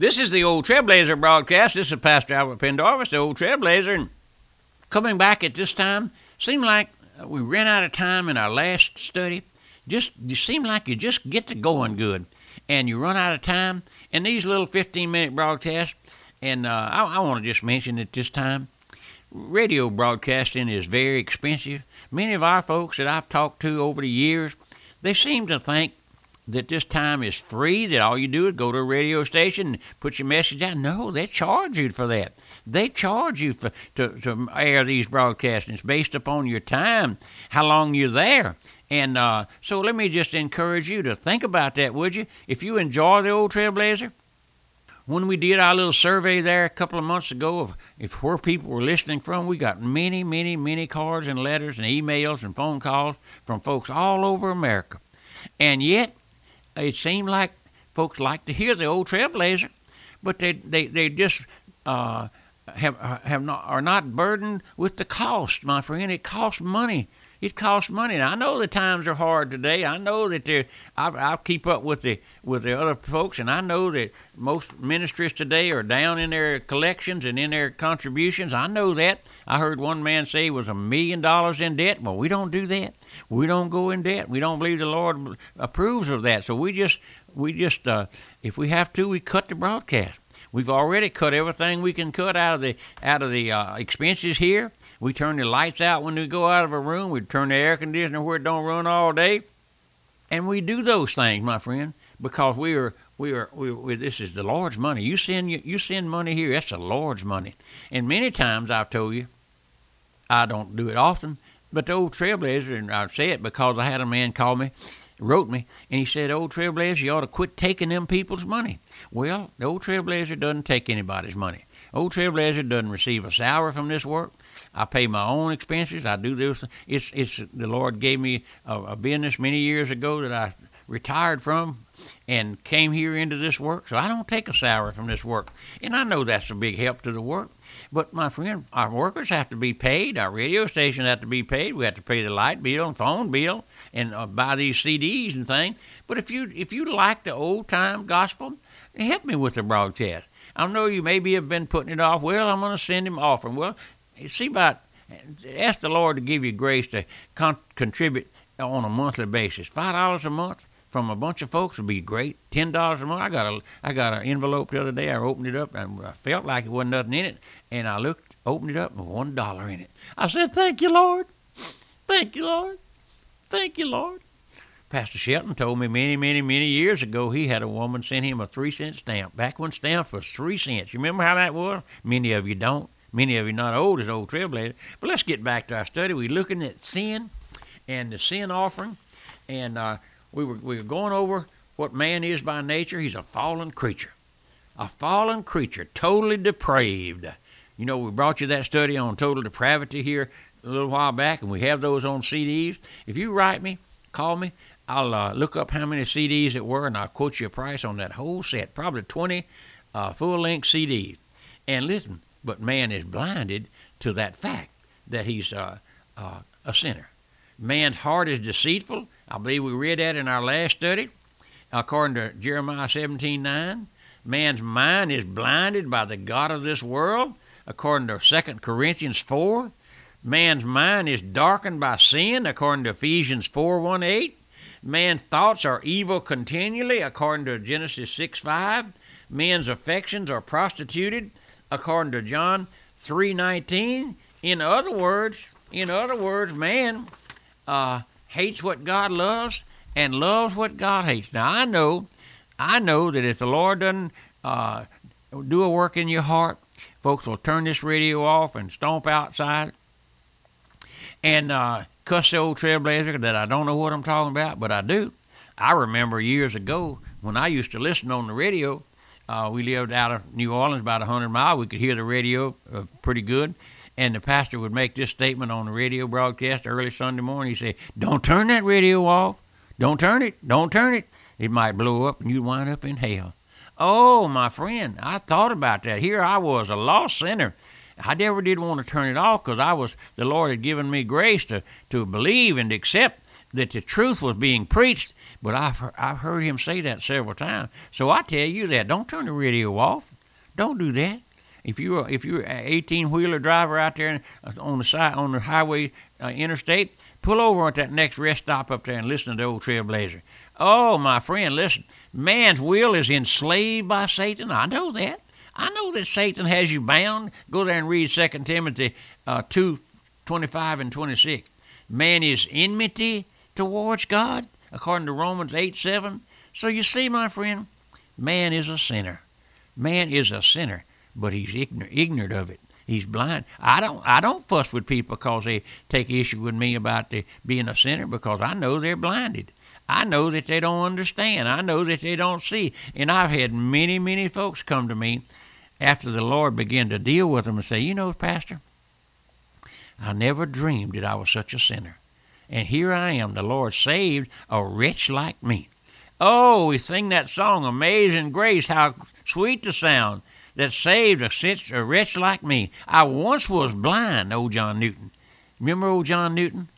This is the old Trailblazer broadcast. This is Pastor Albert Pendarvis, the old Trailblazer. And coming back at this time, seemed like we ran out of time in our last study. Just you seem like you just get to going good, and you run out of time. And these little 15 minute broadcasts, and uh, I, I want to just mention at this time, radio broadcasting is very expensive. Many of our folks that I've talked to over the years, they seem to think that this time is free, that all you do is go to a radio station and put your message out. No, they charge you for that. They charge you for, to, to air these broadcasts. It's based upon your time, how long you're there. And uh, so let me just encourage you to think about that, would you? If you enjoy the old Trailblazer, when we did our little survey there a couple of months ago of if where people were listening from, we got many, many, many cards and letters and emails and phone calls from folks all over America. And yet, it seemed like folks like to hear the old Trailblazer, but they they they just uh, have have not are not burdened with the cost, my friend. It costs money. It costs money. And I know the times are hard today. I know that they I, I keep up with the with the other folks, and I know that most ministries today are down in their collections and in their contributions. I know that. I heard one man say he was a million dollars in debt. Well, we don't do that. We don't go in debt. We don't believe the Lord approves of that. So we just we just uh, if we have to, we cut the broadcast. We've already cut everything we can cut out of the out of the uh, expenses here. We turn the lights out when we go out of a room. We turn the air conditioner where it don't run all day, and we do those things, my friend, because we are we are we, we, this is the Lord's money. You send you, you send money here. That's the Lord's money. And many times I've told you, I don't do it often, but the old Trailblazer, and I say it because I had a man call me, wrote me, and he said, "Old Trailblazer, you ought to quit taking them people's money." Well, the old Trailblazer doesn't take anybody's money. Old Trailblazer doesn't receive a salary from this work. I pay my own expenses. I do this. It's it's the Lord gave me a, a business many years ago that I retired from and came here into this work. So I don't take a salary from this work, and I know that's a big help to the work. But my friend, our workers have to be paid. Our radio stations have to be paid. We have to pay the light bill and phone bill and uh, buy these CDs and things. But if you if you like the old time gospel, help me with the broadcast. I know you maybe have been putting it off. Well, I'm going to send him offering. Well, see about ask the Lord to give you grace to con- contribute on a monthly basis. Five dollars a month from a bunch of folks would be great. Ten dollars a month. I got a I got an envelope the other day. I opened it up and I felt like it wasn't nothing in it, and I looked, opened it up, and one dollar in it. I said, "Thank you, Lord. Thank you, Lord. Thank you, Lord." Pastor Shelton told me many, many, many years ago he had a woman send him a three cent stamp. Back when stamps was three cents. You remember how that was? Many of you don't. Many of you not old as old trailblazer. But let's get back to our study. We're looking at sin and the sin offering, and uh, we were we were going over what man is by nature. He's a fallen creature, a fallen creature, totally depraved. You know, we brought you that study on total depravity here a little while back, and we have those on CDs. If you write me, call me. I'll uh, look up how many CDs it were, and I'll quote you a price on that whole set, probably 20 uh, full-length CDs. And listen, but man is blinded to that fact that he's uh, uh, a sinner. Man's heart is deceitful. I believe we read that in our last study, according to Jeremiah 17:9. Man's mind is blinded by the God of this world, according to 2 Corinthians 4. Man's mind is darkened by sin, according to Ephesians 4 1 8. Man's thoughts are evil continually, according to Genesis 6 5. Men's affections are prostituted, according to John 3:19. In other words, in other words, man uh, hates what God loves and loves what God hates. Now I know, I know that if the Lord doesn't uh, do a work in your heart, folks will turn this radio off and stomp outside and uh, cuss the old trailblazer that I don't know what I'm talking about, but I do. I remember years ago when I used to listen on the radio. Uh, we lived out of New Orleans, about a hundred miles. We could hear the radio uh, pretty good, and the pastor would make this statement on the radio broadcast early Sunday morning. He'd say, "Don't turn that radio off. Don't turn it. Don't turn it. It might blow up, and you'd wind up in hell." Oh, my friend, I thought about that. Here I was, a lost sinner. I never did want to turn it off because I was the Lord had given me grace to to believe and accept that the truth was being preached, but I've, I've heard him say that several times. So I tell you that don't turn the radio off. Don't do that. If you're if you're an 18 wheeler driver out there on the side on the highway uh, interstate, pull over at that next rest stop up there and listen to the old Trailblazer. Oh, my friend, listen. Man's will is enslaved by Satan. I know that. I know that Satan has you bound. Go there and read 2 Timothy uh, 2 25 and 26. Man is enmity towards God, according to Romans 8 7. So you see, my friend, man is a sinner. Man is a sinner, but he's ignorant, ignorant of it. He's blind. I don't I don't fuss with people because they take issue with me about the, being a sinner because I know they're blinded. I know that they don't understand. I know that they don't see. And I've had many, many folks come to me after the Lord began to deal with them and say, You know, Pastor, I never dreamed that I was such a sinner. And here I am, the Lord saved a wretch like me. Oh, we sing that song, Amazing Grace, how sweet the sound that saved a, such a wretch like me. I once was blind, old John Newton. Remember old John Newton?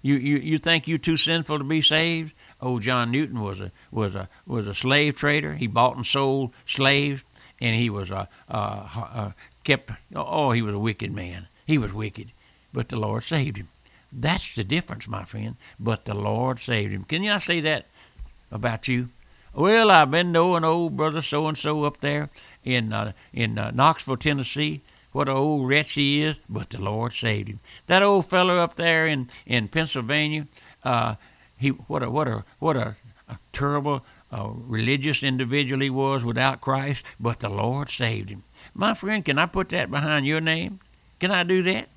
You, you, you think you too sinful to be saved? Old John Newton was a was a was a slave trader. He bought and sold slaves and he was a, a, a kept. Oh, he was a wicked man. He was wicked, but the Lord saved him. That's the difference, my friend. But the Lord saved him. Can you say that about you? Well, I've been knowing old brother so and so up there in uh, in uh, Knoxville, Tennessee. What an old wretch he is, but the Lord saved him. That old fellow up there in in Pennsylvania, uh, he what a what a what a, a terrible a religious individual he was without Christ, but the Lord saved him. My friend, can I put that behind your name? Can I do that?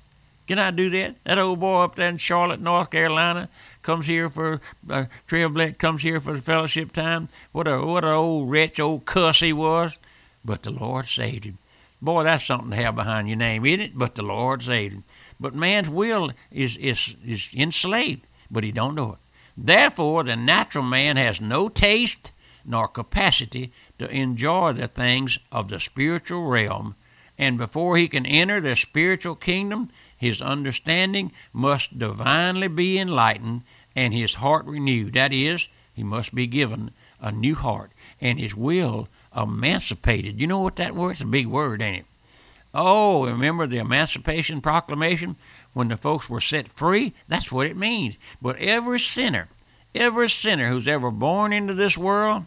Can I do that? That old boy up there in Charlotte, North Carolina, comes here for uh, Trailblazer, comes here for the fellowship time. What a what a old wretch, old cuss he was, but the Lord saved him. Boy, that's something to have behind your name, isn't it? But the Lord saved him. But man's will is is is enslaved, but he don't know it. Therefore, the natural man has no taste nor capacity to enjoy the things of the spiritual realm, and before he can enter the spiritual kingdom, his understanding must divinely be enlightened and his heart renewed. That is, he must be given a new heart and his will emancipated. You know what that word? It's a big word, ain't it? Oh, remember the Emancipation Proclamation? when the folks were set free. That's what it means. But every sinner, every sinner who's ever born into this world,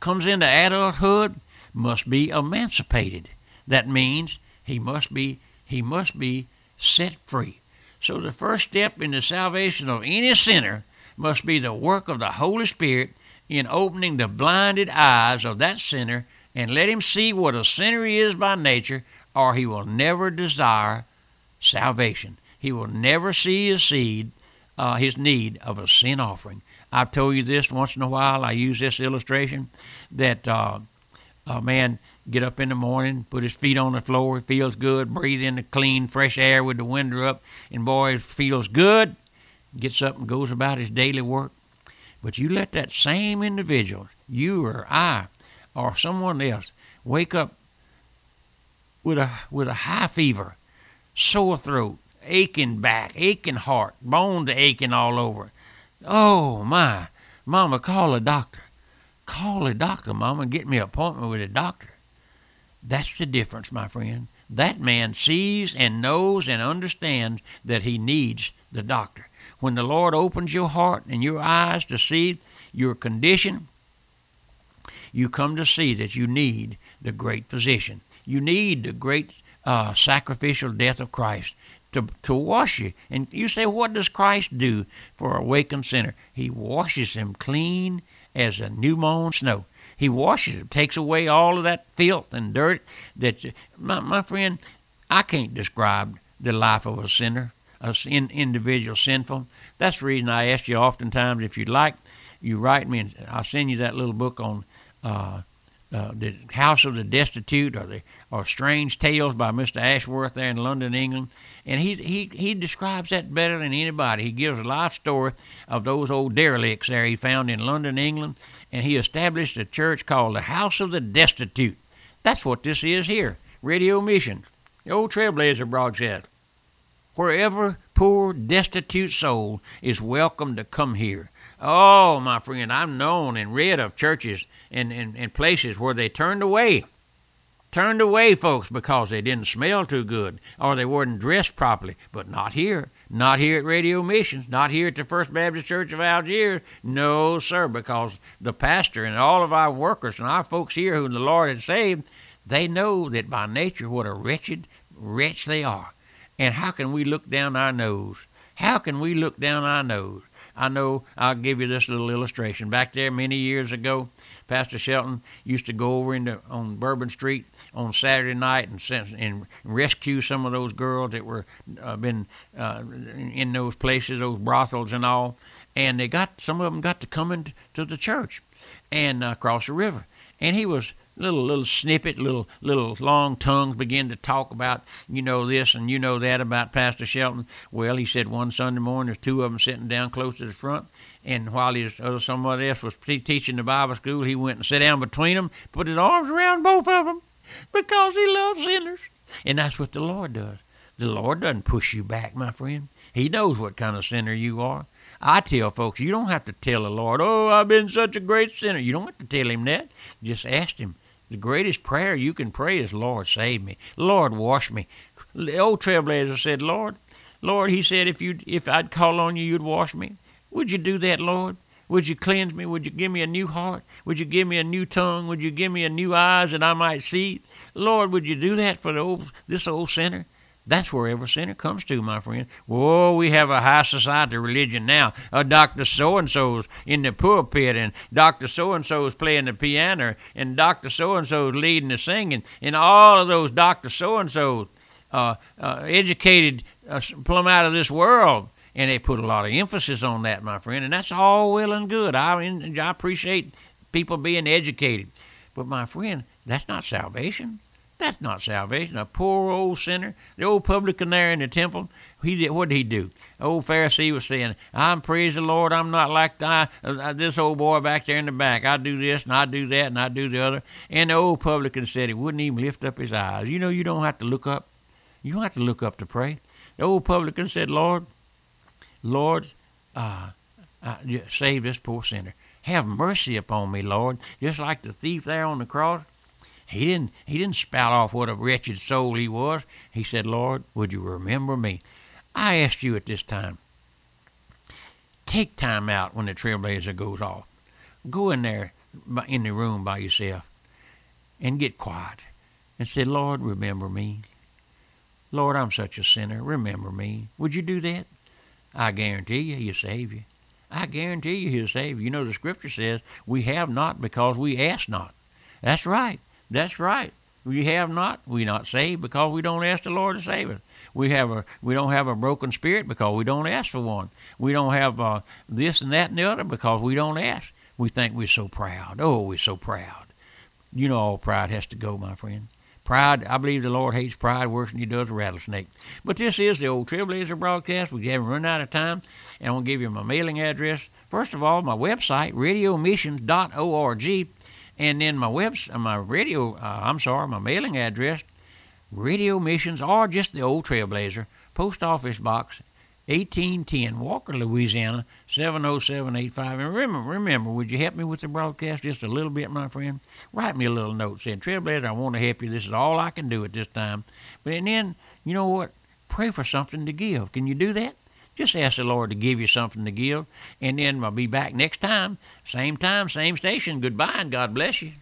comes into adulthood, must be emancipated. That means he must be he must be set free. So the first step in the salvation of any sinner must be the work of the Holy Spirit in opening the blinded eyes of that sinner and let him see what a sinner he is by nature, or he will never desire salvation. He will never see his seed, uh, his need of a sin offering. I've told you this once in a while. I use this illustration that uh, a man get up in the morning, put his feet on the floor, feels good, breathe in the clean, fresh air with the window up, and boy, feels good. Gets up and goes about his daily work. But you let that same individual, you or I, or someone else, wake up with a with a high fever, sore throat, aching back, aching heart, bones aching all over. Oh my, Mama, call a doctor. Call a doctor, Mama, get me an appointment with a doctor. That's the difference, my friend. That man sees and knows and understands that he needs the doctor. When the Lord opens your heart and your eyes to see your condition, you come to see that you need the great physician. You need the great uh, sacrificial death of Christ to, to wash you. And you say, what does Christ do for a awakened sinner? He washes him clean as a new mown snow. He washes him, takes away all of that filth and dirt. That my, my friend, I can't describe the life of a sinner, a in, individual sinful. That's the reason I ask you oftentimes if you'd like, you write me and I'll send you that little book on uh, uh, the House of the Destitute or the or Strange Tales by Mr. Ashworth there in London, England. And he, he, he describes that better than anybody. He gives a life story of those old derelicts there he found in London, England, and he established a church called the House of the Destitute. That's what this is here Radio Mission, the old Trailblazer broadcast. Wherever poor, destitute soul is welcome to come here. Oh, my friend, I've known and read of churches and, and, and places where they turned away turned away folks because they didn't smell too good or they weren't dressed properly. But not here. Not here at Radio Missions. Not here at the First Baptist Church of Algiers. No, sir, because the pastor and all of our workers and our folks here who the Lord had saved, they know that by nature what a wretched wretch they are. And how can we look down our nose? How can we look down our nose? I know I'll give you this little illustration. Back there many years ago, Pastor Shelton used to go over into on Bourbon Street on Saturday night and and rescue some of those girls that were uh, been uh, in those places, those brothels and all. And they got some of them got to come into the church and uh, cross the river. And he was little little snippet, little little long tongues begin to talk about you know this and you know that about Pastor Shelton. Well, he said one Sunday morning there's two of them sitting down close to the front, and while his uh, somebody else was teaching the Bible school, he went and sat down between them, put his arms around both of them, because he loves sinners, and that's what the Lord does. The Lord doesn't push you back, my friend. He knows what kind of sinner you are. I tell folks, you don't have to tell the Lord, oh, I've been such a great sinner. You don't have to tell him that. Just ask him, the greatest prayer you can pray is, Lord, save me. Lord, wash me. The old trailblazer said, Lord, Lord, he said, if you if I'd call on you, you'd wash me. Would you do that, Lord? Would you cleanse me? Would you give me a new heart? Would you give me a new tongue? Would you give me a new eyes that I might see? Lord, would you do that for the old, this old sinner? That's where every sinner comes to, my friend. Whoa, we have a high society religion now. Uh, Dr. So and so's in the pulpit, and Dr. So and so's playing the piano, and Dr. So and so's leading the singing, and all of those Dr. So and so's uh, uh, educated uh, plumb out of this world. And they put a lot of emphasis on that, my friend, and that's all well and good. I, I appreciate people being educated. But, my friend, that's not salvation. That's not salvation. A poor old sinner, the old publican there in the temple, he did what did he do? The old Pharisee was saying, "I'm praise the Lord. I'm not like the, uh, this old boy back there in the back. I do this and I do that and I do the other." And the old publican said he wouldn't even lift up his eyes. You know, you don't have to look up. You don't have to look up to pray. The old publican said, "Lord, Lord, uh, uh, save this poor sinner. Have mercy upon me, Lord." Just like the thief there on the cross. He didn't he didn't spout off what a wretched soul he was. He said, Lord, would you remember me? I ask you at this time, take time out when the trailblazer goes off. Go in there in the room by yourself and get quiet and say, Lord, remember me. Lord, I'm such a sinner. Remember me. Would you do that? I guarantee you, he'll save you. I guarantee you, he'll save you. You know, the scripture says, we have not because we ask not. That's right. That's right. We have not. We not saved because we don't ask the Lord to save us. We have a we don't have a broken spirit because we don't ask for one. We don't have uh, this and that and the other because we don't ask. We think we're so proud. Oh, we're so proud. You know, all pride has to go, my friend. Pride, I believe the Lord hates pride worse than he does a rattlesnake. But this is the old Trailblazer broadcast. We haven't run out of time. And to give you my mailing address. First of all, my website, radiomissions.org. And then my webs, uh, my radio, uh, I'm sorry, my mailing address, Radio Missions, or just the old Trailblazer, Post Office Box 1810, Walker, Louisiana 70785. And remember, remember, would you help me with the broadcast just a little bit, my friend? Write me a little note saying, Trailblazer, I want to help you. This is all I can do at this time. But and then, you know what? Pray for something to give. Can you do that? Just ask the Lord to give you something to give. And then I'll be back next time. Same time, same station. Goodbye and God bless you.